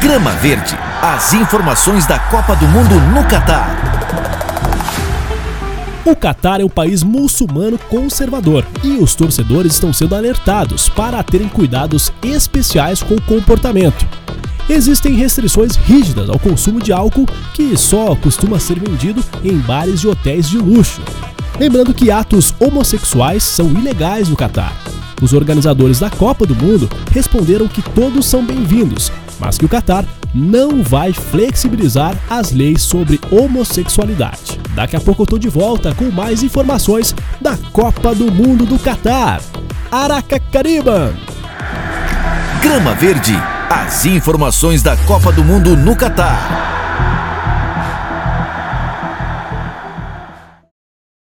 Grama Verde. As informações da Copa do Mundo no Catar. O Catar é um país muçulmano conservador e os torcedores estão sendo alertados para terem cuidados especiais com o comportamento. Existem restrições rígidas ao consumo de álcool que só costuma ser vendido em bares e hotéis de luxo. Lembrando que atos homossexuais são ilegais no Catar. Os organizadores da Copa do Mundo responderam que todos são bem-vindos, mas que o Catar não vai flexibilizar as leis sobre homossexualidade. Daqui a pouco eu tô de volta com mais informações da Copa do Mundo do Catar. Aracacariba! Grama Verde. As informações da Copa do Mundo no Catar.